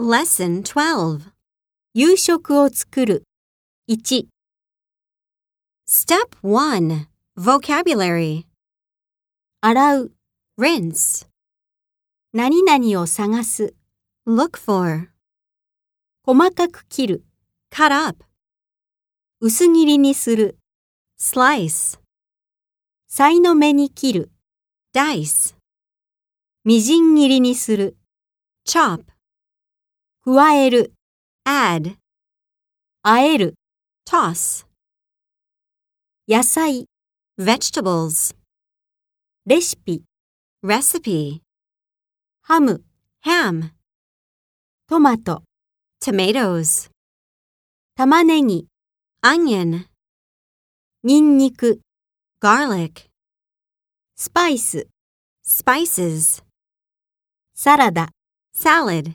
Lesson 12. 夕食を作る。1、Step 1. Vocabulary. 洗う。Rinse. 何々を探す。Look for. 細かく切る。Cut up. 薄切りにする。Slice. さいの目に切る。Dice. みじん切りにする。Chop. 加える。Add. 和える。Toss. 野菜。Vegetables. レシピ。Recipe. ハム。Ham. トマト。Tomatoes. 玉ねぎ。Onion. ニンニク。Garlic. スパイス。Spices. サラダ。Salad.